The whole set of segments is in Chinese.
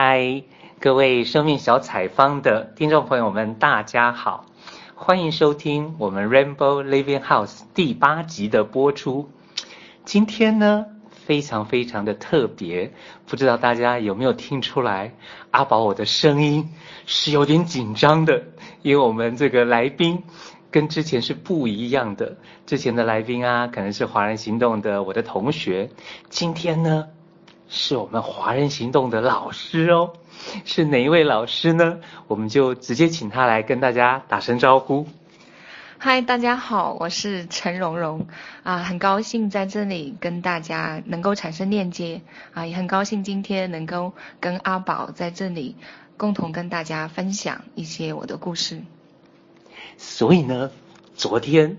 嗨，各位生命小采访的听众朋友们，大家好，欢迎收听我们 Rainbow Living House 第八集的播出。今天呢，非常非常的特别，不知道大家有没有听出来，阿宝我的声音是有点紧张的，因为我们这个来宾跟之前是不一样的。之前的来宾啊，可能是华人行动的我的同学，今天呢，是我们华人行动的老师哦，是哪一位老师呢？我们就直接请他来跟大家打声招呼。嗨，大家好，我是陈蓉蓉啊，很高兴在这里跟大家能够产生链接啊，也很高兴今天能够跟阿宝在这里共同跟大家分享一些我的故事。所以呢，昨天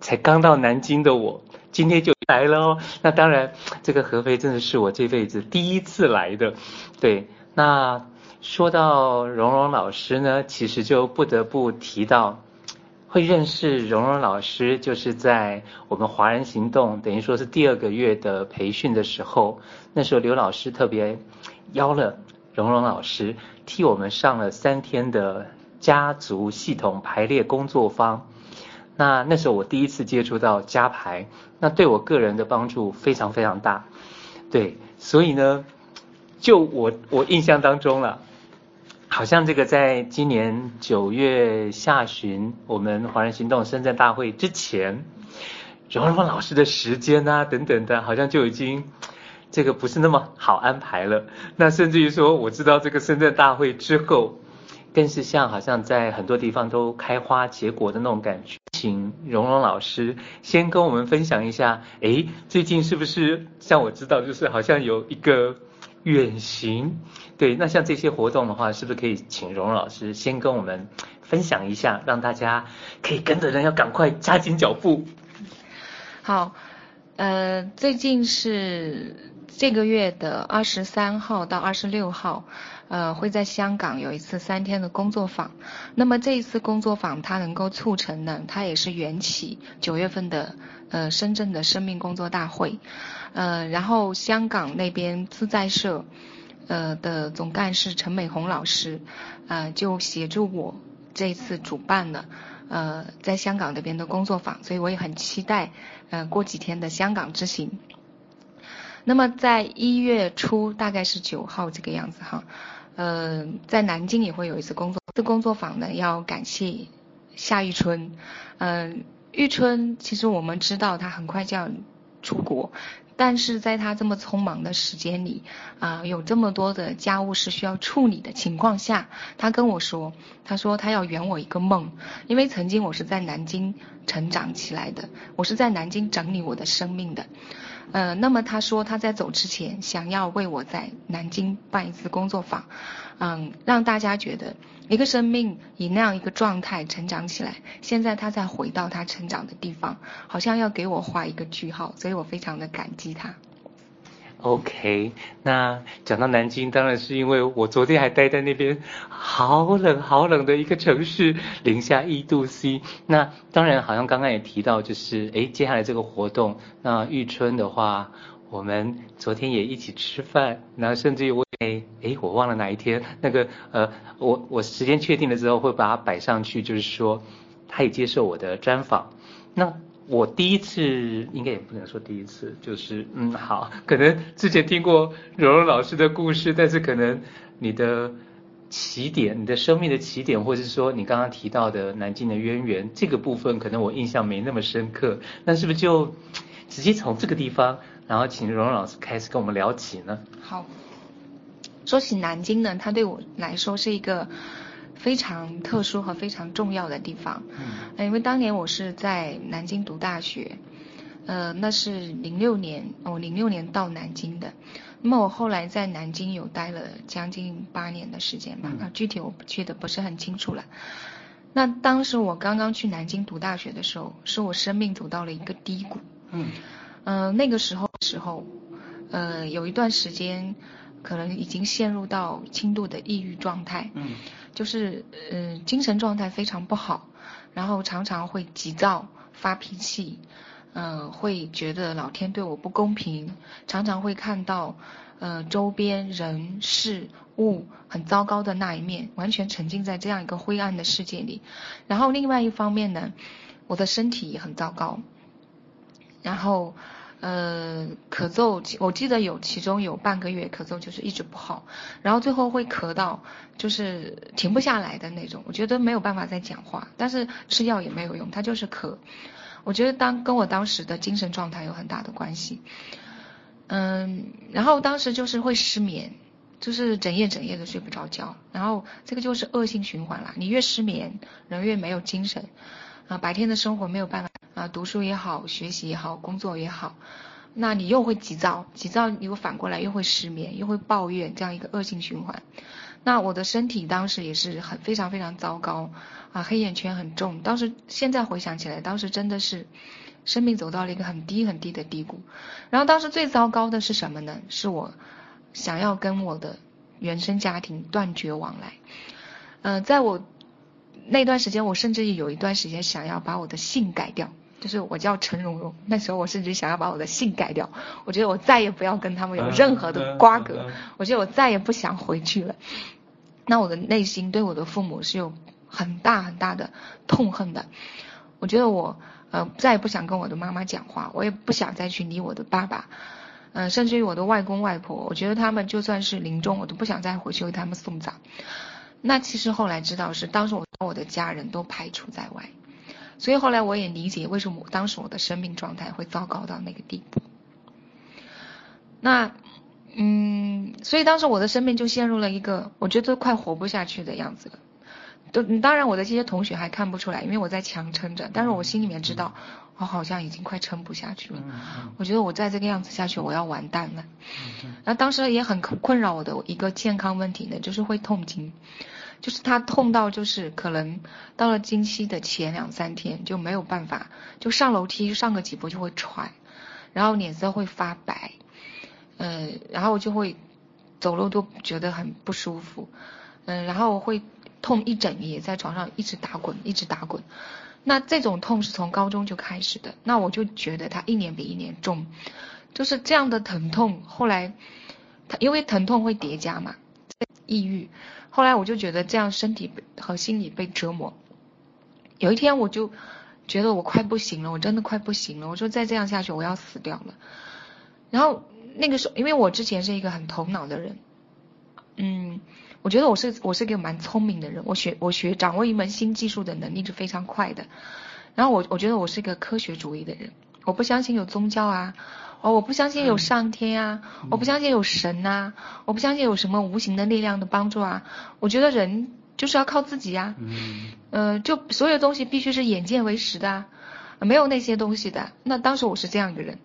才刚到南京的我。今天就来了哦，那当然，这个合肥真的是我这辈子第一次来的。对，那说到蓉蓉老师呢，其实就不得不提到，会认识蓉蓉老师，就是在我们华人行动等于说是第二个月的培训的时候，那时候刘老师特别邀了蓉蓉老师替我们上了三天的家族系统排列工作坊。那那时候我第一次接触到加牌，那对我个人的帮助非常非常大，对，所以呢，就我我印象当中了，好像这个在今年九月下旬，我们华人行动深圳大会之前，蓉蓉老师的时间啊等等的，好像就已经这个不是那么好安排了。那甚至于说，我知道这个深圳大会之后，更是像好像在很多地方都开花结果的那种感觉。请蓉蓉老师先跟我们分享一下，哎，最近是不是像我知道，就是好像有一个远行，对，那像这些活动的话，是不是可以请蓉蓉老师先跟我们分享一下，让大家可以跟着人要赶快加紧脚步。好，呃，最近是这个月的二十三号到二十六号。呃，会在香港有一次三天的工作坊。那么这一次工作坊，它能够促成呢，它也是缘起九月份的呃深圳的生命工作大会。呃，然后香港那边自在社呃的总干事陈美红老师呃就协助我这次主办了呃在香港那边的工作坊，所以我也很期待呃过几天的香港之行。那么在一月初，大概是九号这个样子哈。呃，在南京也会有一次工作，这工作坊呢，要感谢夏玉春。嗯、呃，玉春其实我们知道他很快就要出国，但是在他这么匆忙的时间里，啊、呃，有这么多的家务事需要处理的情况下，他跟我说，他说他要圆我一个梦，因为曾经我是在南京成长起来的，我是在南京整理我的生命的。呃，那么他说他在走之前想要为我在南京办一次工作坊，嗯，让大家觉得一个生命以那样一个状态成长起来，现在他再回到他成长的地方，好像要给我画一个句号，所以我非常的感激他。OK，那讲到南京，当然是因为我昨天还待在那边，好冷好冷的一个城市，零下一度 C。那当然，好像刚刚也提到，就是诶，接下来这个活动，那玉春的话，我们昨天也一起吃饭，然后甚至于我诶诶，我忘了哪一天，那个呃，我我时间确定了之后会把它摆上去，就是说他也接受我的专访。那。我第一次应该也不能说第一次，就是嗯好，可能之前听过蓉蓉老师的故事，但是可能你的起点，你的生命的起点，或者是说你刚刚提到的南京的渊源这个部分，可能我印象没那么深刻。那是不是就直接从这个地方，然后请蓉蓉老师开始跟我们聊起呢？好，说起南京呢，它对我来说是一个。非常特殊和非常重要的地方，嗯，因为当年我是在南京读大学，呃，那是零六年，我零六年到南京的，那么我后来在南京有待了将近八年的时间吧，啊，具体我记得不是很清楚了。那当时我刚刚去南京读大学的时候，是我生命走到了一个低谷，嗯，呃，那个时候时候，呃，有一段时间可能已经陷入到轻度的抑郁状态，嗯。就是嗯、呃，精神状态非常不好，然后常常会急躁、发脾气，嗯、呃，会觉得老天对我不公平，常常会看到呃周边人事物很糟糕的那一面，完全沉浸在这样一个灰暗的世界里。然后另外一方面呢，我的身体也很糟糕，然后。呃，咳嗽，我记得有其中有半个月咳嗽就是一直不好，然后最后会咳到就是停不下来的那种，我觉得没有办法再讲话，但是吃药也没有用，他就是咳。我觉得当跟我当时的精神状态有很大的关系。嗯，然后当时就是会失眠，就是整夜整夜的睡不着觉，然后这个就是恶性循环了。你越失眠，人越没有精神，啊，白天的生活没有办法。啊，读书也好，学习也好，工作也好，那你又会急躁，急躁你又反过来又会失眠，又会抱怨，这样一个恶性循环。那我的身体当时也是很非常非常糟糕，啊，黑眼圈很重。当时现在回想起来，当时真的是生命走到了一个很低很低的低谷。然后当时最糟糕的是什么呢？是我想要跟我的原生家庭断绝往来。嗯、在我那段时间，我甚至有一段时间想要把我的姓改掉。就是我叫陈蓉蓉，那时候我甚至想要把我的姓改掉，我觉得我再也不要跟他们有任何的瓜葛，我觉得我再也不想回去了。那我的内心对我的父母是有很大很大的痛恨的，我觉得我呃再也不想跟我的妈妈讲话，我也不想再去理我的爸爸，嗯、呃，甚至于我的外公外婆，我觉得他们就算是临终，我都不想再回去为他们送葬。那其实后来知道是当时我把我的家人都排除在外。所以后来我也理解为什么我当时我的生命状态会糟糕到那个地步。那，嗯，所以当时我的生命就陷入了一个我觉得快活不下去的样子了。都当然我的这些同学还看不出来，因为我在强撑着，但是我心里面知道，我好像已经快撑不下去了。我觉得我再这个样子下去，我要完蛋了。然后当时也很困扰我的一个健康问题呢，就是会痛经。就是他痛到就是可能到了经期的前两三天就没有办法，就上楼梯上个几步就会喘，然后脸色会发白，嗯、呃，然后就会走路都觉得很不舒服，嗯、呃，然后会痛一整夜，在床上一直打滚，一直打滚。那这种痛是从高中就开始的，那我就觉得他一年比一年重，就是这样的疼痛。后来他因为疼痛会叠加嘛，抑郁。后来我就觉得这样身体和心理被折磨，有一天我就觉得我快不行了，我真的快不行了。我说再这样下去我要死掉了。然后那个时候，因为我之前是一个很头脑的人，嗯，我觉得我是我是一个蛮聪明的人，我学我学掌握一门新技术的能力是非常快的。然后我我觉得我是一个科学主义的人，我不相信有宗教啊。哦，我不相信有上天啊，我不相信有神啊，我不相信有什么无形的力量的帮助啊。我觉得人就是要靠自己呀。嗯。呃，就所有东西必须是眼见为实的啊，没有那些东西的。那当时我是这样一个人。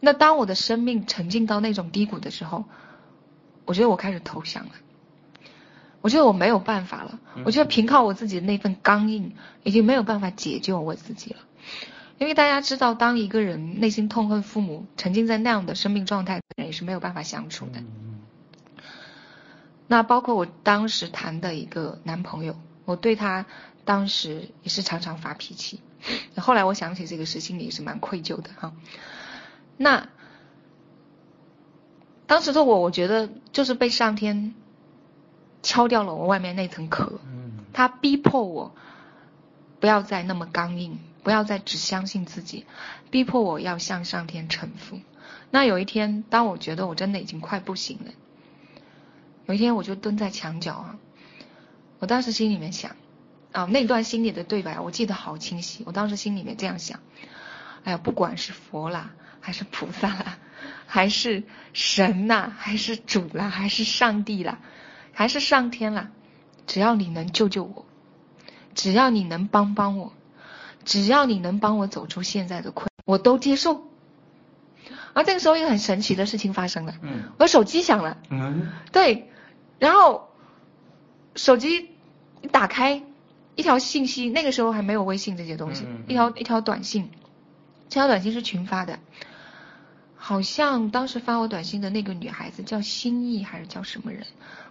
那当我的生命沉浸到那种低谷的时候，我觉得我开始投降了。我觉得我没有办法了。我觉得凭靠我自己的那份刚硬，已经没有办法解救我自己了。因为大家知道，当一个人内心痛恨父母，沉浸在那样的生命状态的人，也是没有办法相处的。那包括我当时谈的一个男朋友，我对他当时也是常常发脾气。后来我想起这个事，心里也是蛮愧疚的哈。那当时的我，我觉得就是被上天敲掉了我外面那层壳，他逼迫我不要再那么刚硬。不要再只相信自己，逼迫我要向上天臣服。那有一天，当我觉得我真的已经快不行了，有一天我就蹲在墙角啊，我当时心里面想，啊，那段心里的对白我记得好清晰。我当时心里面这样想，哎呀，不管是佛啦，还是菩萨啦，还是神呐，还是主啦，还是上帝啦，还是上天啦，只要你能救救我，只要你能帮帮我。只要你能帮我走出现在的困，我都接受。而这个时候，一个很神奇的事情发生了。嗯。我手机响了。嗯。对，然后手机一打开，一条信息，那个时候还没有微信这些东西，嗯、一条一条短信，这条短信是群发的，好像当时发我短信的那个女孩子叫心意还是叫什么人？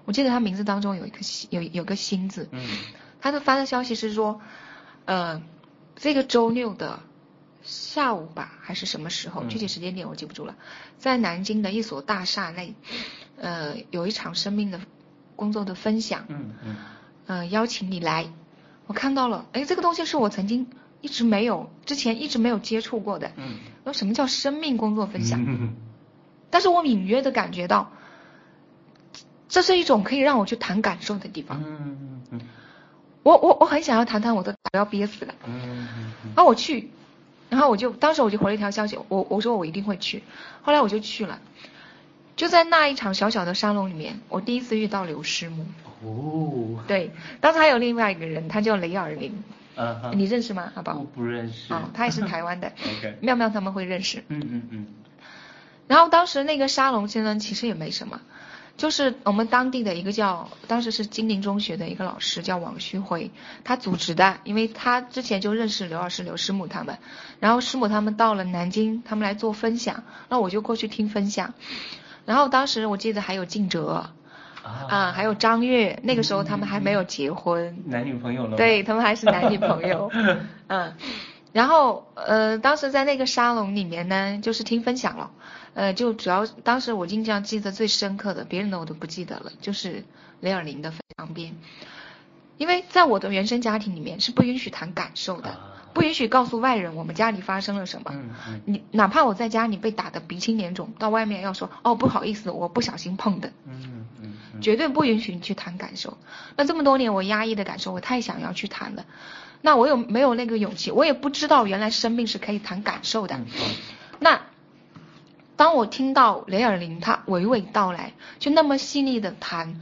我记得她名字当中有一个心，有有个心字。嗯。她的发的消息是说，呃。这个周六的下午吧，还是什么时候？具体时间点我记不住了。在南京的一所大厦内，呃，有一场生命的工作的分享，嗯嗯，呃，邀请你来，我看到了，哎，这个东西是我曾经一直没有，之前一直没有接触过的，嗯，说什么叫生命工作分享？嗯但是我隐约的感觉到，这是一种可以让我去谈感受的地方。嗯嗯嗯，我我我很想要谈谈，我的，我要憋死了。嗯嗯嗯，然后我去，然后我就当时我就回了一条消息，我我说我一定会去，后来我就去了。就在那一场小小的沙龙里面，我第一次遇到刘师母。哦，对，当时还有另外一个人，他叫雷尔林。你认识吗？阿宝？我不认识。哦，他也是台湾的。OK。妙妙他们会认识。嗯嗯嗯。然后当时那个沙龙先生其实也没什么，就是我们当地的一个叫当时是金陵中学的一个老师叫王旭辉，他组织的，因为他之前就认识刘老师刘师母他们，然后师母他们到了南京，他们来做分享，那我就过去听分享。然后当时我记得还有静哲，啊，啊，还有张悦，那个时候他们还没有结婚，嗯、男女朋友了，对他们还是男女朋友，嗯，然后呃，当时在那个沙龙里面呢，就是听分享了，呃，就主要当时我印象记得最深刻的，别人的我都不记得了，就是雷尔林的分享篇，因为在我的原生家庭里面是不允许谈感受的。啊不允许告诉外人我们家里发生了什么。嗯嗯。你哪怕我在家里被打得鼻青脸肿，到外面要说哦不好意思，我不小心碰的。绝对不允许你去谈感受。那这么多年我压抑的感受，我太想要去谈了。那我有没有那个勇气？我也不知道原来生命是可以谈感受的。嗯。那当我听到雷尔林他娓娓道来，就那么细腻的谈。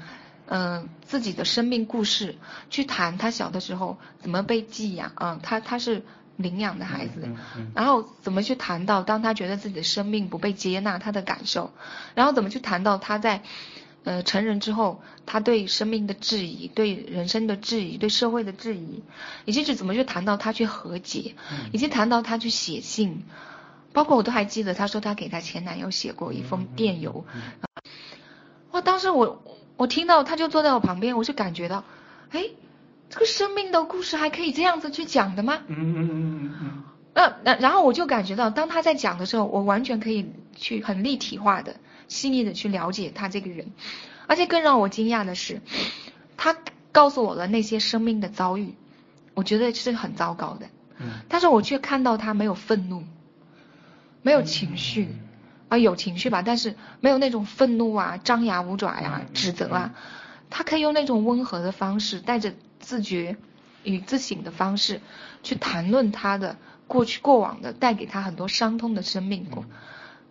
嗯、呃，自己的生命故事，去谈他小的时候怎么被寄养，啊，他他是领养的孩子，然后怎么去谈到当他觉得自己的生命不被接纳，他的感受，然后怎么去谈到他在呃成人之后，他对生命的质疑，对人生的质疑，对社会的质疑，以及是怎么去谈到他去和解，嗯、以及谈到他去写信，包括我都还记得他说他给他前男友写过一封电邮，嗯嗯嗯、哇，当时我。我听到他就坐在我旁边，我就感觉到，哎，这个生命的故事还可以这样子去讲的吗？嗯嗯嗯嗯。那那然后我就感觉到，当他在讲的时候，我完全可以去很立体化的、细腻的去了解他这个人，而且更让我惊讶的是，他告诉我了那些生命的遭遇，我觉得是很糟糕的。嗯。但是我却看到他没有愤怒，没有情绪。嗯啊，有情绪吧，但是没有那种愤怒啊、张牙舞爪呀、啊、指责啊，他可以用那种温和的方式，带着自觉与自省的方式，去谈论他的过去、过往的带给他很多伤痛的生命过。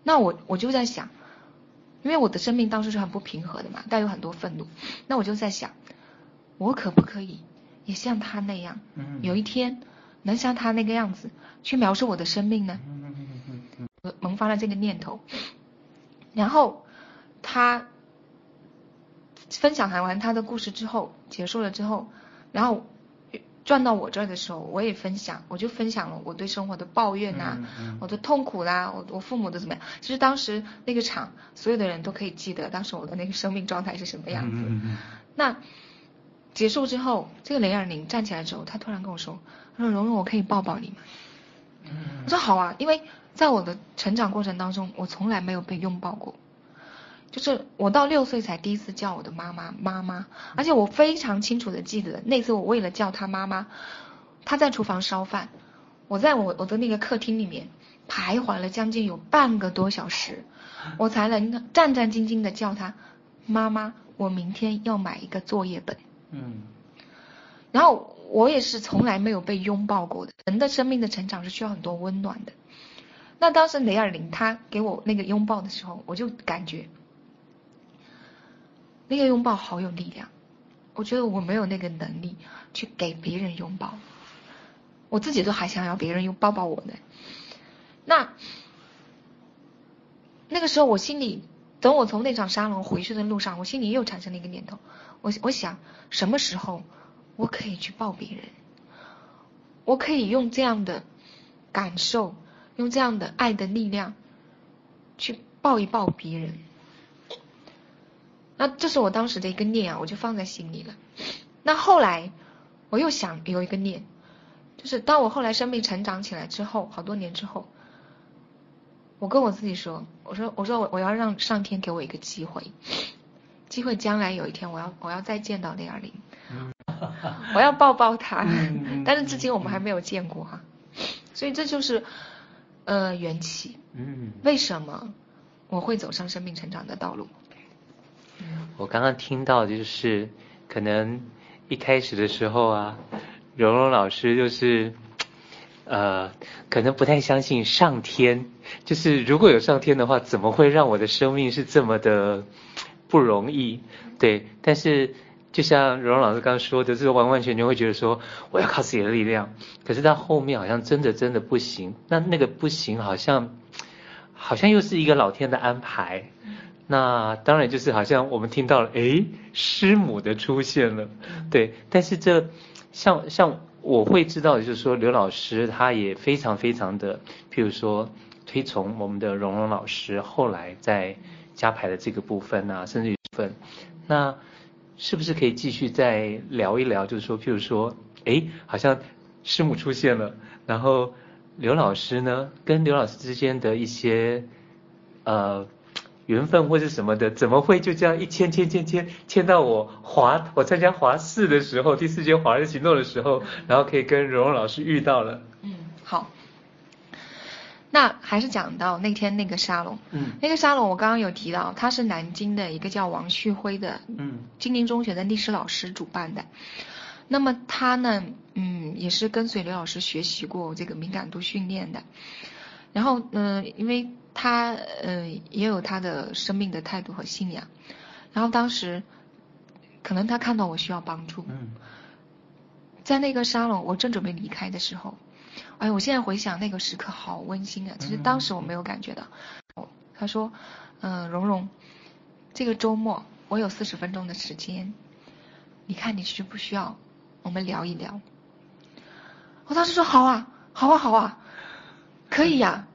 那我我就在想，因为我的生命当时是很不平和的嘛，带有很多愤怒。那我就在想，我可不可以也像他那样，有一天能像他那个样子去描述我的生命呢？萌发了这个念头，然后他分享完他的故事之后，结束了之后，然后转到我这儿的时候，我也分享，我就分享了我对生活的抱怨呐、啊，嗯嗯、我的痛苦啦、啊，我我父母的怎么样。其实当时那个场，所有的人都可以记得当时我的那个生命状态是什么样子。那结束之后，这个雷尔宁站起来之后，他突然跟我说：“他说蓉蓉，我可以抱抱你吗？”嗯、我说：“好啊，因为。”在我的成长过程当中，我从来没有被拥抱过，就是我到六岁才第一次叫我的妈妈妈妈，而且我非常清楚的记得那次我为了叫她妈妈，她在厨房烧饭，我在我我的那个客厅里面徘徊了将近有半个多小时，我才能战战兢兢的叫她妈妈，我明天要买一个作业本。嗯，然后我也是从来没有被拥抱过的，人的生命的成长是需要很多温暖的。那当时雷尔林他给我那个拥抱的时候，我就感觉那个拥抱好有力量。我觉得我没有那个能力去给别人拥抱，我自己都还想要别人拥抱抱我呢。那那个时候我心里，等我从那场沙龙回去的路上，我心里又产生了一个念头，我我想什么时候我可以去抱别人，我可以用这样的感受。用这样的爱的力量去抱一抱别人，那这是我当时的一个念啊，我就放在心里了。那后来我又想有一个念，就是当我后来生命成长起来之后，好多年之后，我跟我自己说，我说我说我我要让上天给我一个机会，机会，将来有一天我要我要再见到列尔林，我要抱抱他，但是至今我们还没有见过哈，所以这就是呃缘起，嗯，为什么我会走上生命成长的道路？我刚刚听到就是可能一开始的时候啊，蓉蓉老师就是呃可能不太相信上天，就是如果有上天的话，怎么会让我的生命是这么的？不容易，对，但是就像蓉蓉老师刚刚说的，这个完完全全会觉得说我要靠自己的力量，可是到后面好像真的真的不行，那那个不行好像好像又是一个老天的安排，那当然就是好像我们听到了，诶，师母的出现了，对，但是这像像我会知道的就是说刘老师他也非常非常的，譬如说推崇我们的蓉蓉老师，后来在。加排的这个部分啊，甚至于部分，那是不是可以继续再聊一聊？就是说，譬如说，哎，好像师母出现了，然后刘老师呢，跟刘老师之间的一些呃缘分或是什么的，怎么会就这样一签签签签签到我华我参加华四的时候，第四届华人行动的时候，然后可以跟蓉蓉老师遇到了。嗯，好。那还是讲到那天那个沙龙，嗯，那个沙龙我刚刚有提到，他是南京的一个叫王旭辉的，嗯，金陵中学的历史老师主办的。那么他呢，嗯，也是跟随刘老师学习过这个敏感度训练的。然后，嗯、呃，因为他，嗯、呃，也有他的生命的态度和信仰。然后当时，可能他看到我需要帮助，嗯，在那个沙龙，我正准备离开的时候。哎，我现在回想那个时刻好温馨啊！其实当时我没有感觉到。嗯、他说：“嗯、呃，蓉蓉，这个周末我有四十分钟的时间，你看你需不需要我们聊一聊？”我当时说：“好啊，好啊，好啊，可以呀、啊。”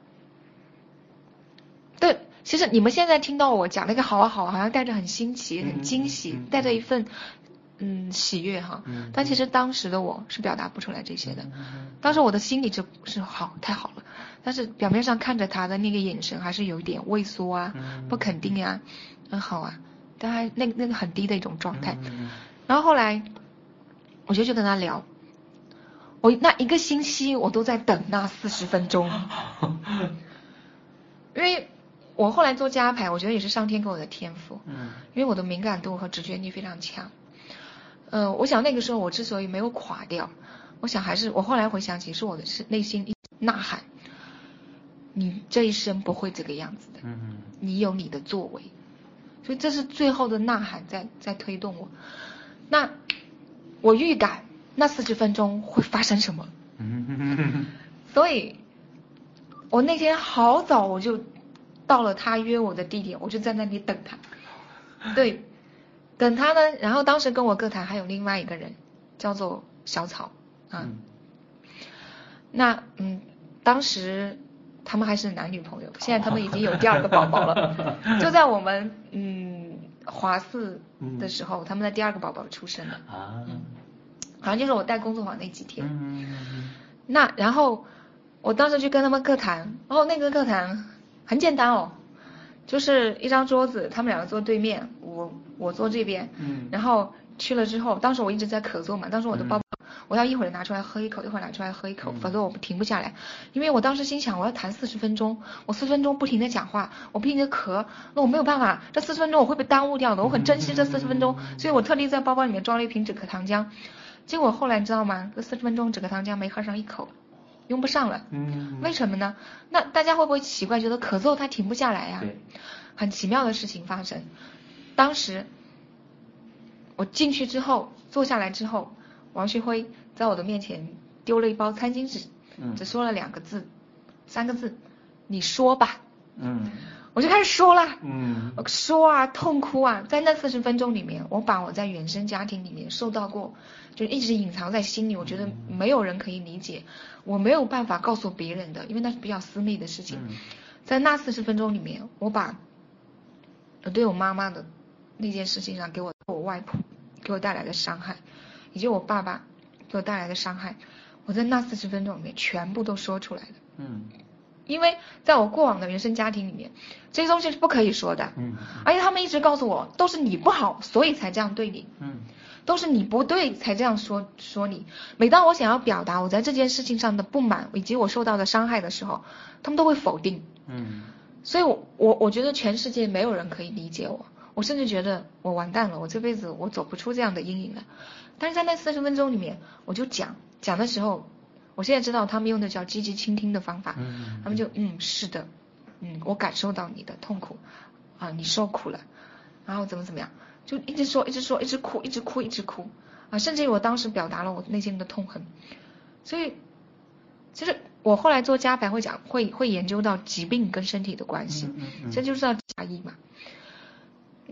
对，其实你们现在听到我讲那个“好啊，好啊”，好像带着很新奇、很惊喜，带着一份。嗯，喜悦哈，但其实当时的我是表达不出来这些的。当时我的心里就是好，太好了，但是表面上看着他的那个眼神还是有一点畏缩啊，不肯定呀、啊，很好啊，但还那那个很低的一种状态。然后后来，我就去跟他聊，我那一个星期我都在等那四十分钟，因为我后来做家牌，我觉得也是上天给我的天赋，嗯因为我的敏感度和直觉力非常强。嗯、呃，我想那个时候我之所以没有垮掉，我想还是我后来回想起是我的是内心一呐喊，你这一生不会这个样子的，嗯，你有你的作为，所以这是最后的呐喊在在推动我。那我预感那四十分钟会发生什么，嗯，所以，我那天好早我就到了他约我的地点，我就在那里等他，对。等他呢，然后当时跟我个谈还有另外一个人，叫做小草啊。嗯那嗯，当时他们还是男女朋友，现在他们已经有第二个宝宝了。就在我们嗯华四的时候，嗯，他们的第二个宝宝出生了啊。嗯，好像就是我带工作坊那几天。嗯。那然后我当时去跟他们个谈，然后那个个谈很简单哦。就是一张桌子，他们两个坐对面，我我坐这边，嗯，然后去了之后，当时我一直在咳嗽嘛，当时我的包包，嗯，我要一会儿拿出来喝一口，一会儿拿出来喝一口，嗯，否则我停不下来，因为我当时心想我要谈四十分钟，我四十分钟不停的讲话，我不停的咳，那我没有办法，这四十分钟我会被耽误掉的，我很珍惜这四十分钟，所以我特地在包包里面装了一瓶止咳糖浆，结果后来你知道吗？这四十分钟止咳糖浆没喝上一口。用不上了，嗯，为什么呢？那大家会不会奇怪，觉得咳嗽它停不下来呀？对，很奇妙的事情发生。当时我进去之后，坐下来之后，王旭辉在我的面前丢了一包餐巾纸，嗯，只说了两个字，三个字，你说吧，嗯，我就开始说啦，嗯，说啊，痛哭啊，在那四十分钟里面，我把我在原生家庭里面受到过。就一直隐藏在心里，我觉得没有人可以理解，我没有办法告诉别人的，因为那是比较私密的事情。在那四十分钟里面，我把我对我妈妈的那件事情上给我我外婆给我带来的伤害，以及我爸爸给我带来的伤害，我在那四十分钟里面全部都说出来了。嗯，因为在我过往的原生家庭里面，这些东西是不可以说的。嗯。而且他们一直告诉我，都是你不好，所以才这样对你。嗯。都是你不对才这样说说你。每当我想要表达我在这件事情上的不满以及我受到的伤害的时候，他们都会否定。嗯。所以我我我觉得全世界没有人可以理解我，我甚至觉得我完蛋了，我这辈子我走不出这样的阴影了。但是在那四十分钟里面，我就讲讲的时候，我现在知道他们用的叫积极倾听的方法。嗯。他们就嗯是的，嗯我感受到你的痛苦，啊你受苦了，然后怎么怎么样。就一直说，一直说，一直哭，一直哭，一直哭，啊，甚至于我当时表达了我内心的痛恨，所以，其实我后来做加排会讲，会会研究到疾病跟身体的关系，嗯嗯嗯、这就是要压抑嘛。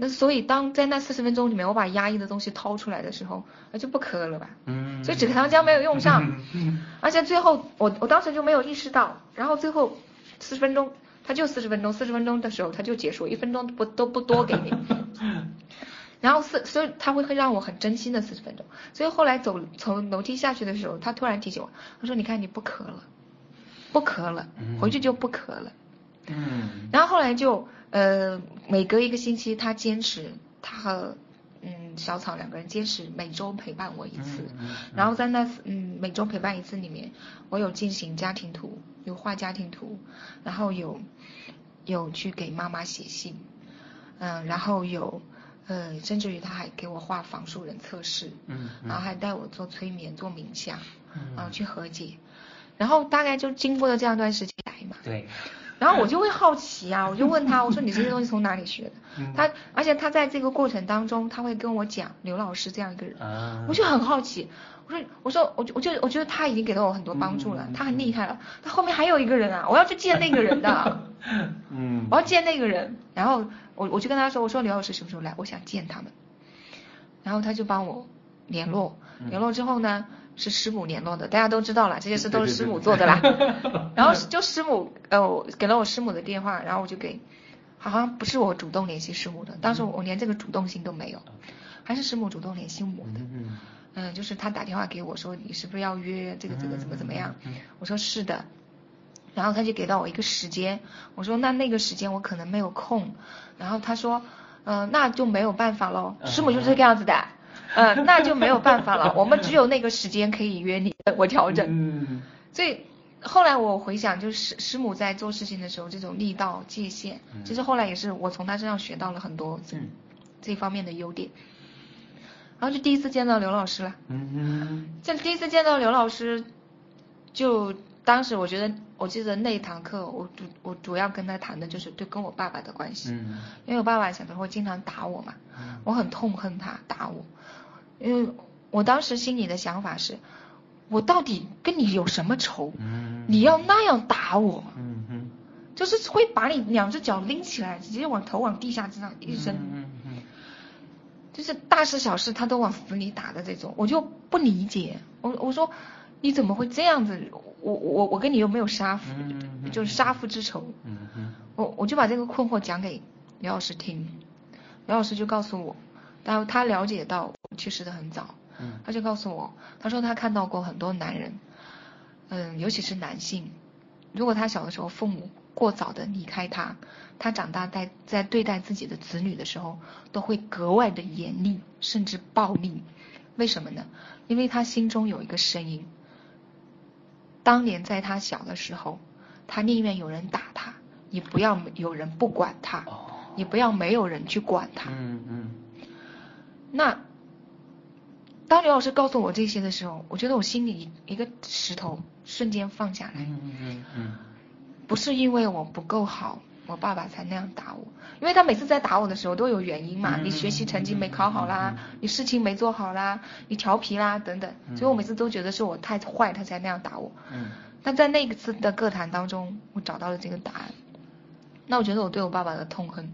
那所以当在那四十分钟里面，我把压抑的东西掏出来的时候，那就不咳了吧。嗯。所以止咳糖浆没有用上，而且最后我我当时就没有意识到，然后最后四十分钟，他就四十分钟，四十分钟的时候他就结束，一分钟都不都不多给你。然后四，所以他会会让我很真心的四十分钟。所以后来走从楼梯下去的时候，他突然提醒我，他说：“你看你不咳了，不咳了，回去就不咳了。”嗯。然后后来就呃每隔一个星期，他坚持他和嗯小草两个人坚持每周陪伴我一次。嗯。然后在那嗯每周陪伴一次里面，我有进行家庭图，有画家庭图，然后有有去给妈妈写信，嗯，然后有。呃，甚至于他还给我画房树人测试，嗯，然后还带我做催眠、做冥想，嗯，然后去和解，然后大概就经过了这样一段时间来嘛，对，然后我就会好奇啊，我就问他，我说你这些东西从哪里学的？嗯，他而且他在这个过程当中，他会跟我讲刘老师这样一个人，啊，我就很好奇，我说我说我就我就我觉得他已经给了我很多帮助了，嗯，他很厉害了，他后面还有一个人啊，我要去见那个人的，嗯，我要见那个人，然后。我我就跟他说，我说刘老师什么时候来？我想见他们。然后他就帮我联络，联络之后呢，是师母联络的，大家都知道了，这些事都是师母做的啦。然后就师母呃给了我师母的电话，然后我就给，好像不是我主动联系师母的，当时我连这个主动性都没有，还是师母主动联系我的。嗯嗯，就是他打电话给我说，你是不是要约这个这个怎么怎么样？我说是的。然后他就给到我一个时间，我说那那个时间我可能没有空，然后他说，嗯、呃，那就没有办法喽，师母就是这个样子的，嗯、呃，那就没有办法了，我们只有那个时间可以约你，我调整。嗯。所以后来我回想，就是师母在做事情的时候，这种力道界限，其实后来也是我从他身上学到了很多这这方面的优点。然后就第一次见到刘老师了。嗯嗯。这第一次见到刘老师，就。当时我觉得，我记得那一堂课，我主我主要跟他谈的就是对跟我爸爸的关系，嗯，因为我爸爸小时候经常打我嘛，嗯，我很痛恨他打我，因为我当时心里的想法是，我到底跟你有什么仇？嗯，你要那样打我？嗯嗯，就是会把你两只脚拎起来，直接往头往地下这样一扔，就是大事小事他都往死里打的这种，我就不理解，我我说。你怎么会这样子？我我我跟你又没有杀父，就是杀父之仇。我我就把这个困惑讲给刘老师听，刘老师就告诉我，然后他了解到我去世的很早，他就告诉我，他说他看到过很多男人，嗯，尤其是男性，如果他小的时候父母过早的离开他，他长大在在对待自己的子女的时候，都会格外的严厉，甚至暴力。为什么呢？因为他心中有一个声音。当年在他小的时候，他宁愿有人打他，也不要有人不管他，也不要没有人去管他。嗯嗯。那当刘老师告诉我这些的时候，我觉得我心里一个石头瞬间放下来。嗯嗯嗯。不是因为我不够好，我爸爸才那样打我，因为他每次在打我的时候都有原因嘛，你学习成绩没考好啦，你事情没做好啦，你调皮啦等等，所以我每次都觉得是我太坏，他才那样打我。嗯。但在那一次的个谈当中，我找到了这个答案。那我觉得我对我爸爸的痛恨，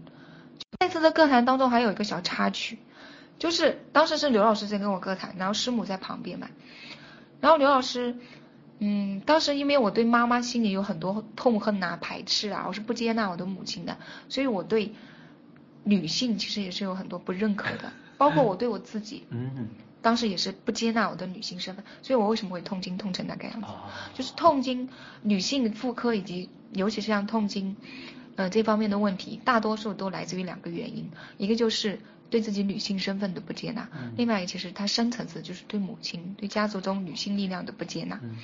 那次的个谈当中还有一个小插曲，就是当时是刘老师在跟我哥谈，然后师母在旁边嘛，然后刘老师。嗯，当时因为我对妈妈心里有很多痛恨啊、排斥啊，我是不接纳我的母亲的，所以我对女性其实也是有很多不认可的，包括我对我自己，嗯，当时也是不接纳我的女性身份，所以我为什么会痛经痛成那个样子？就是痛经女性妇科以及尤其是像痛经，呃这方面的问题，大多数都来自于两个原因，一个就是对自己女性身份的不接纳，嗯、另外一个其实它深层次就是对母亲、对家族中女性力量的不接纳。嗯、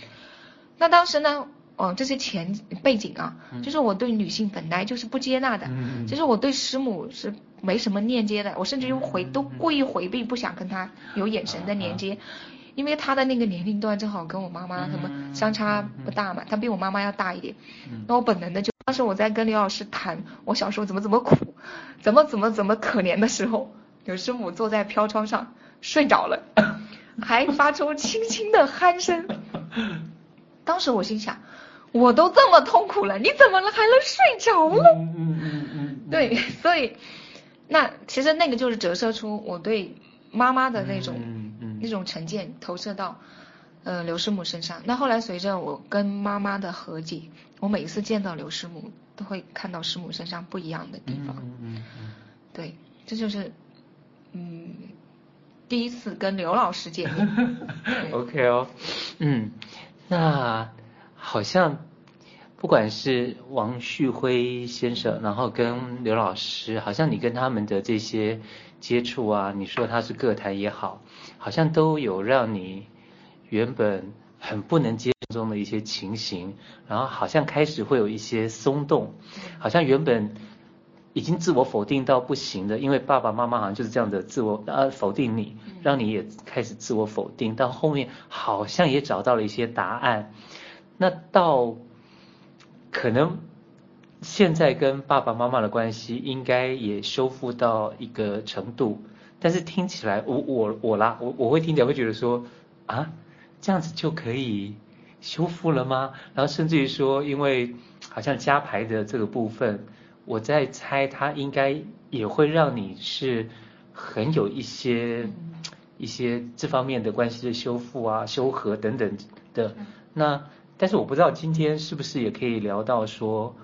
那当时呢，哦这些前背景啊，嗯、就是我对女性本来就是不接纳的，嗯、就是我对师母是没什么链接的，我甚至于回、嗯、都故意回避，不想跟她有眼神的连接。啊啊因为他的那个年龄段正好跟我妈妈什么相差不大嘛，他比我妈妈要大一点。那我本能的就当时我在跟刘老师谈我小时候怎么怎么苦，怎么怎么怎么可怜的时候，刘师母坐在飘窗上睡着了，还发出轻轻的鼾声。当时我心想，我都这么痛苦了，你怎么了还能睡着了？嗯嗯嗯嗯。对，所以那其实那个就是折射出我对妈妈的那种。那种成见投射到，呃，刘师母身上。那后来随着我跟妈妈的和解，我每一次见到刘师母，都会看到师母身上不一样的地方。嗯嗯嗯。对，这就是，嗯，第一次跟刘老师见面。OK 哦，嗯，那好像不管是王旭辉先生，然后跟刘老师，好像你跟他们的这些。接触啊，你说他是个谈也好，好像都有让你原本很不能接受中的一些情形，然后好像开始会有一些松动，好像原本已经自我否定到不行的，因为爸爸妈妈好像就是这样的自我呃否定你，让你也开始自我否定，到后面好像也找到了一些答案，那到可能。现在跟爸爸妈妈的关系应该也修复到一个程度，但是听起来我我我啦，我我会听起来会觉得说啊，这样子就可以修复了吗？然后甚至于说，因为好像加牌的这个部分，我在猜它应该也会让你是很有一些一些这方面的关系的修复啊、修和等等的。那但是我不知道今天是不是也可以聊到说。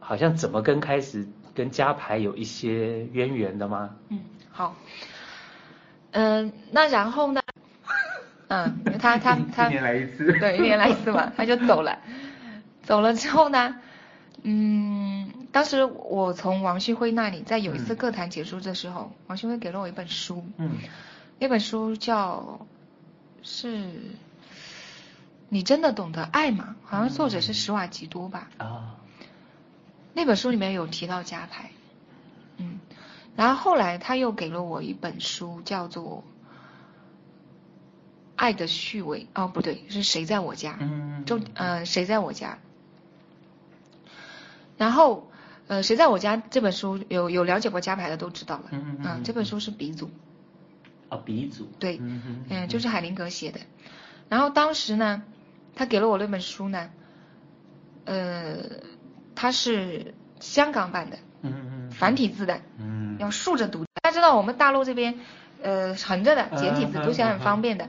好像怎么跟开始跟加牌有一些渊源的吗？嗯，好，嗯、呃，那然后呢？嗯，他他他一年来一次，对，一年来一次嘛，他就走了。走了之后呢，嗯，当时我从王旭辉那里，在有一次课堂结束的时候，嗯、王旭辉给了我一本书，嗯，那本书叫是，你真的懂得爱吗？好像作者是史瓦吉多吧？啊、那本书里面有提到家排，嗯，然后后来他又给了我一本书，叫做《爱的序位》，哦，不对，是谁在我家？嗯，就呃，谁在我家？然后呃，谁在我家这本书有有了解过家牌的都知道了，嗯嗯，啊，这本书是鼻祖，啊，鼻祖，对，嗯嗯，就是海灵格写的。然后当时呢，他给了我那本书呢，呃。它是香港版的，嗯嗯，繁体字的，嗯，要竖着读。大家知道我们大陆这边，呃，横着的简体字读起来很方便的。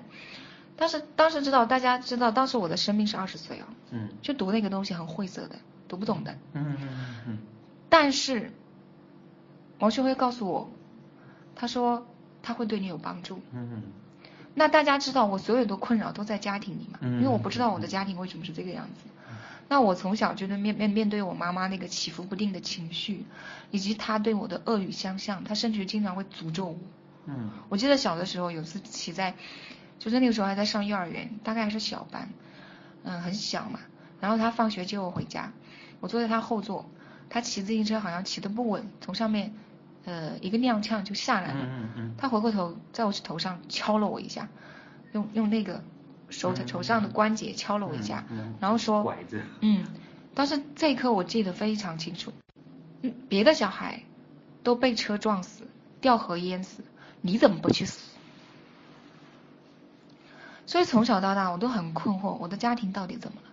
但是当时知道，大家知道，当时我的生命是二十岁哦，嗯，就读那个东西很晦涩的，读不懂的，嗯嗯嗯。但是王旭辉告诉我，他说他会对你有帮助，嗯嗯。那大家知道我所有的困扰都在家庭里嘛，因为我不知道我的家庭为什么是这个样子。那我从小就是面面面对我妈妈那个起伏不定的情绪，以及她对我的恶语相向，她甚至于经常会诅咒我。嗯，我记得小的时候有次骑在，就是那个时候还在上幼儿园，大概还是小班，嗯，很小嘛。然后她放学接我回家，我坐在她后座，她骑自行车好像骑得不稳，从上面，呃，一个踉跄就下来了。嗯嗯嗯。她回过头，在我头上敲了我一下，用用那个。手手上的关节敲了我一下，然后说，嗯，但是这一刻我记得非常清楚，嗯，别的小孩都被车撞死、掉河淹死，你怎么不去死？所以从小到大我都很困惑，我的家庭到底怎么了？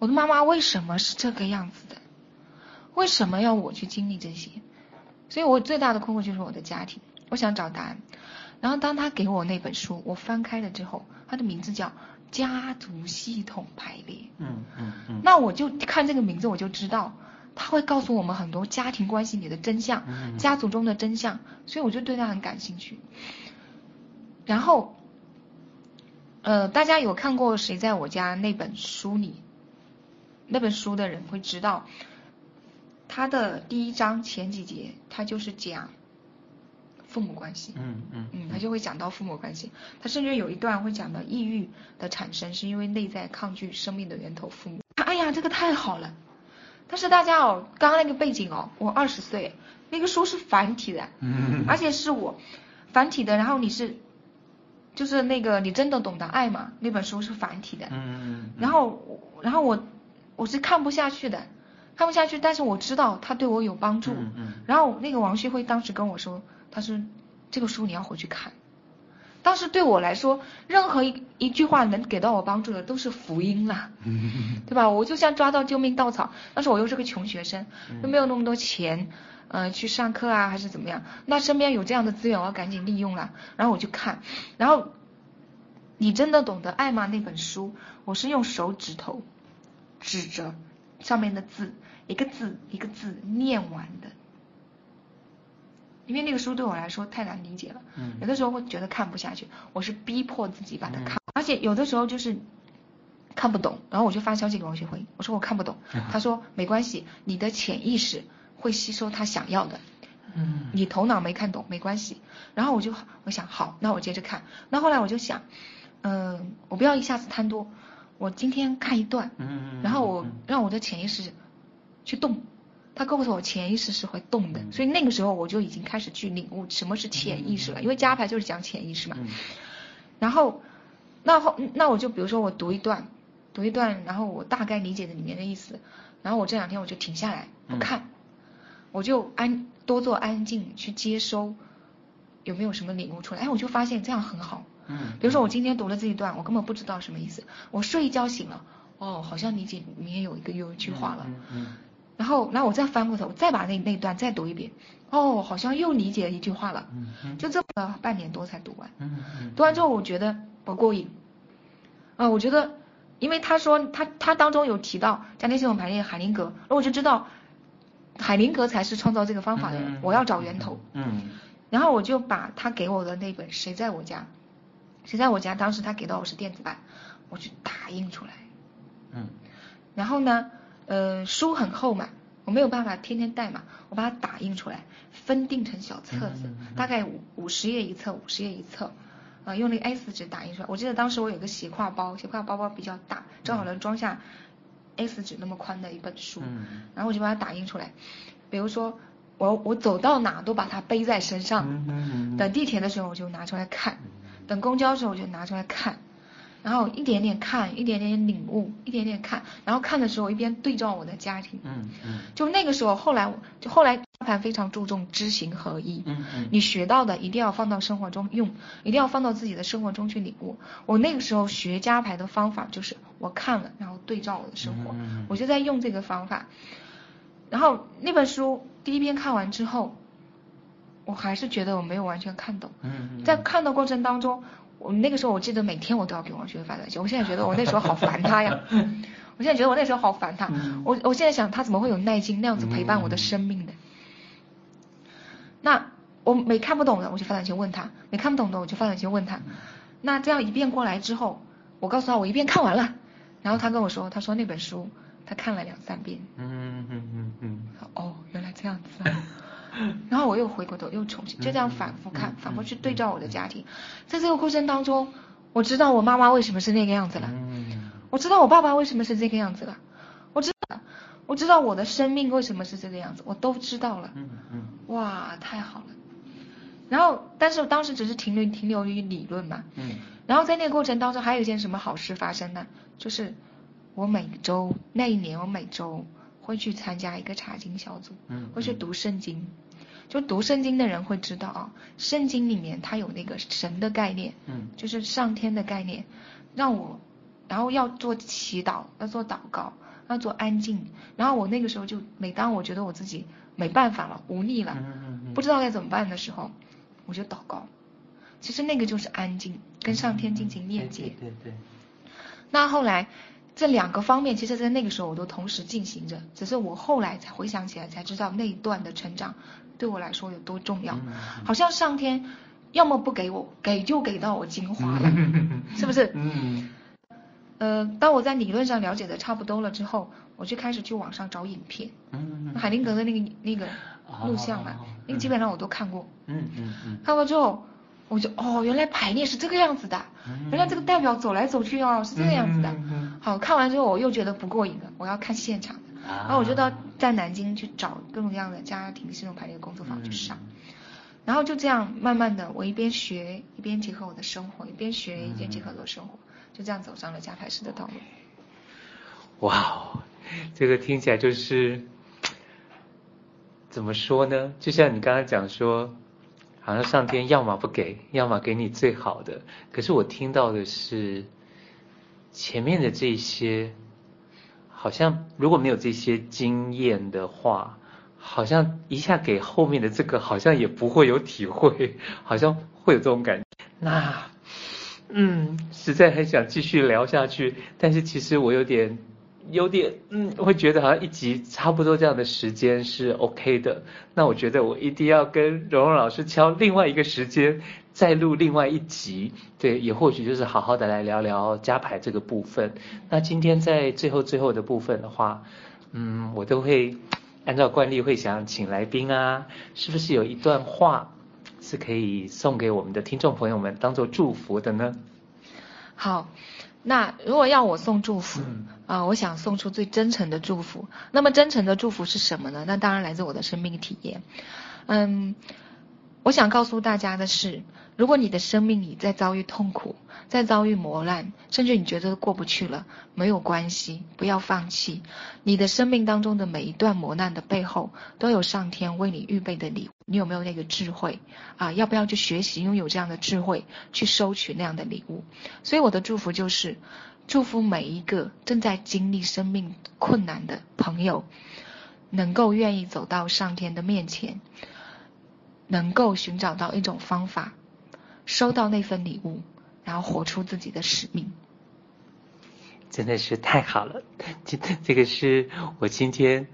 我的妈妈为什么是这个样子的？为什么要我去经历这些？所以我最大的困惑就是我的家庭，我想找答案。然后当他给我那本书，我翻开了之后，他的名字叫。家族系统排列，嗯嗯嗯，嗯，那我就看这个名字，我就知道他会告诉我们很多家庭关系里的真相，嗯、家族中的真相，所以我就对他很感兴趣。然后，呃，大家有看过《谁在我家》那本书里，那本书的人会知道，他的第一章前几节，他就是讲父母关系。嗯嗯嗯，他就会讲到父母关系。他甚至有一段会讲到抑郁的产生是因为内在抗拒生命的源头父母。哎呀，这个太好了！但是大家哦，刚刚那个背景哦，我二十岁，那个书是繁体的，嗯，而且是我繁体的，然后你是。就是那个你真的懂得爱吗？那本书是繁体的，嗯，然后然后我我是看不下去的，看不下去，但是我知道他对我有帮助，嗯嗯，然后那个王旭辉当时跟我说，他说这个书你要回去看，当时对我来说，任何一一句话能给到我帮助的都是福音了，嗯，对吧？我就像抓到救命稻草，但是我又是个穷学生，又没有那么多钱。呃，去上课啊，还是怎么样？那身边有这样的资源，我要赶紧利用了。然后我就看，然后你真的懂得爱吗？那本书，我是用手指头指着上面的字，一个字一个字念完的。因为那个书对我来说太难理解了，嗯，有的时候会觉得看不下去，我是逼迫自己把它看，嗯，而且有的时候就是看不懂，然后我就发消息给王学辉，我说我看不懂，嗯，他说没关系，你的潜意识。会吸收他想要的，嗯，你头脑没看懂没关系，然后我就我想好，那我接着看，那后来我就想，嗯、呃，我不要一下子贪多，我今天看一段，嗯，然后我让我的潜意识去动，他告诉我潜意识是会动的，所以那个时候我就已经开始去领悟什么是潜意识了，因为加牌就是讲潜意识嘛，然后那后那我就比如说我读一段，读一段，然后我大概理解的里面的意思，然后我这两天我就停下来不看。我就安多做安静去接收，有没有什么领悟出来？哎，我就发现这样很好。嗯。比如说我今天读了这一段，我根本不知道什么意思。我睡一觉醒了，哦，好像理解里面有一个有一句话了。嗯嗯。然后，然后我再翻过头，再把那那段再读一遍，哦，好像又理解一句话了。嗯。就这么半年多才读完。读完之后，我觉得不过瘾。啊，我觉得，因为他说他他当中有提到家庭系统排列海灵格，而我就知道。海灵格才是创造这个方法的人，我要找源头。嗯，然后我就把他给我的那本《谁在我家》，谁在我家，当时他给到我是电子版，我去打印出来。嗯，然后呢，呃，书很厚嘛，我没有办法天天带嘛，我把它打印出来，分订成小册子，大概五五十页一册，五十页一册，啊，用那个 A4 纸打印出来。我记得当时我有个斜挎包，斜挎包包比较大，正好能装下。A4 纸那么宽的一本书，然后我就把它打印出来。比如说，我我走到哪都把它背在身上，等地铁的时候我就拿出来看，等公交的时候我就拿出来看，然后一点点看，一点点领悟，一点点看，然后看的时候一边对照我的家庭，嗯嗯，就那个时候，后来就后来。家排非常注重知行合一，嗯嗯，你学到的一定要放到生活中用，一定要放到自己的生活中去领悟。我那个时候学家牌的方法就是我看了，然后对照我的生活，我就在用这个方法。然后那本书第一遍看完之后，我还是觉得我没有完全看懂。嗯嗯，在看的过程当中，我那个时候我记得每天我都要给王学发短信，我现在觉得我那时候好烦他呀。我现在觉得我那时候好烦他，嗯、我我现在想他怎么会有耐心那样子陪伴我的生命的？嗯、那我没看不懂的我就发短信问他，没看不懂的我就发短信问他。那这样一遍过来之后，我告诉他我一遍看完了，然后他跟我说，他说那本书他看了两三遍。嗯嗯嗯嗯。哦，原来这样子啊。然后我又回过头又重新就这样反复看，反复去对照我的家庭，在这个过程当中，我知道我妈妈为什么是那个样子了。我知道我爸爸为什么是这个样子了，我知道，我知道我的生命为什么是这个样子，我都知道了。嗯嗯。哇，太好了。然后，但是我当时只是停留停留于理论嘛。嗯。然后在那个过程当中，还有一件什么好事发生呢？就是我每周那一年，我每周会去参加一个查经小组，嗯，会去读圣经。就读圣经的人会知道啊，圣经里面它有那个神的概念，嗯，就是上天的概念，让我。然后要做祈祷，要做祷告，要做安静。然后我那个时候就，每当我觉得我自己没办法了、无力了，不知道该怎么办的时候，我就祷告。其实那个就是安静，跟上天进行链接。对对对。那后来这两个方面，其实在那个时候我都同时进行着，只是我后来才回想起来，才知道那一段的成长对我来说有多重要。好像上天要么不给我，给就给到我精华了，是不是？嗯。呃，当我在理论上了解的差不多了之后，我就开始去网上找影片。嗯。海灵格的那个那个录像嘛，那个基本上我都看过。嗯嗯嗯。看过之后，我就哦，原来排列是这个样子的，原来这个代表走来走去哦是这个样子的。好，看完之后我又觉得不过瘾了，我要看现场的。然后我就到在南京去找各种各样的家庭系统排列工作坊去上。然后就这样慢慢的，我一边学一边结合我的生活，一边学一边结合我的生活，就这样走上了家排式的道路。哇哦，这个听起来就是怎么说呢？就像你刚刚讲说，好像上天要么不给，要么给你最好的。可是我听到的是前面的这些，好像如果没有这些经验的话。好像一下给后面的这个好像也不会有体会，好像会有这种感觉。那，嗯，实在很想继续聊下去，但是其实我有点，有点，嗯，会觉得好像一集差不多这样的时间是 OK 的。那我觉得我一定要跟蓉蓉老师敲另外一个时间，再录另外一集。对，也或许就是好好的来聊聊加排这个部分。那今天在最后最后的部分的话，嗯，我都会。按照惯例会想请来宾啊，是不是有一段话是可以送给我们的听众朋友们当做祝福的呢？好，那如果要我送祝福，啊、我想送出最真诚的祝福。那么真诚的祝福是什么呢？那当然来自我的生命体验。嗯，我想告诉大家的是，如果你的生命里在遭遇痛苦，在遭遇磨难，甚至你觉得过不去了，没有关系，不要放弃。你的生命当中的每一段磨难的背后，都有上天为你预备的礼物。你有没有那个智慧啊？要不要去学习拥有这样的智慧，去收取那样的礼物？所以我的祝福就是，祝福每一个正在经历生命困难的朋友，能够愿意走到上天的面前，能够寻找到一种方法，收到那份礼物。然后活出自己的使命，真的是太好了！这这个是我今天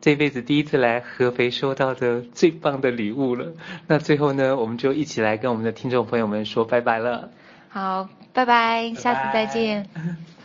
这辈子第一次来合肥收到的最棒的礼物了。那最后呢，我们就一起来跟我们的听众朋友们说拜拜了。好，拜拜，下次再见。拜拜。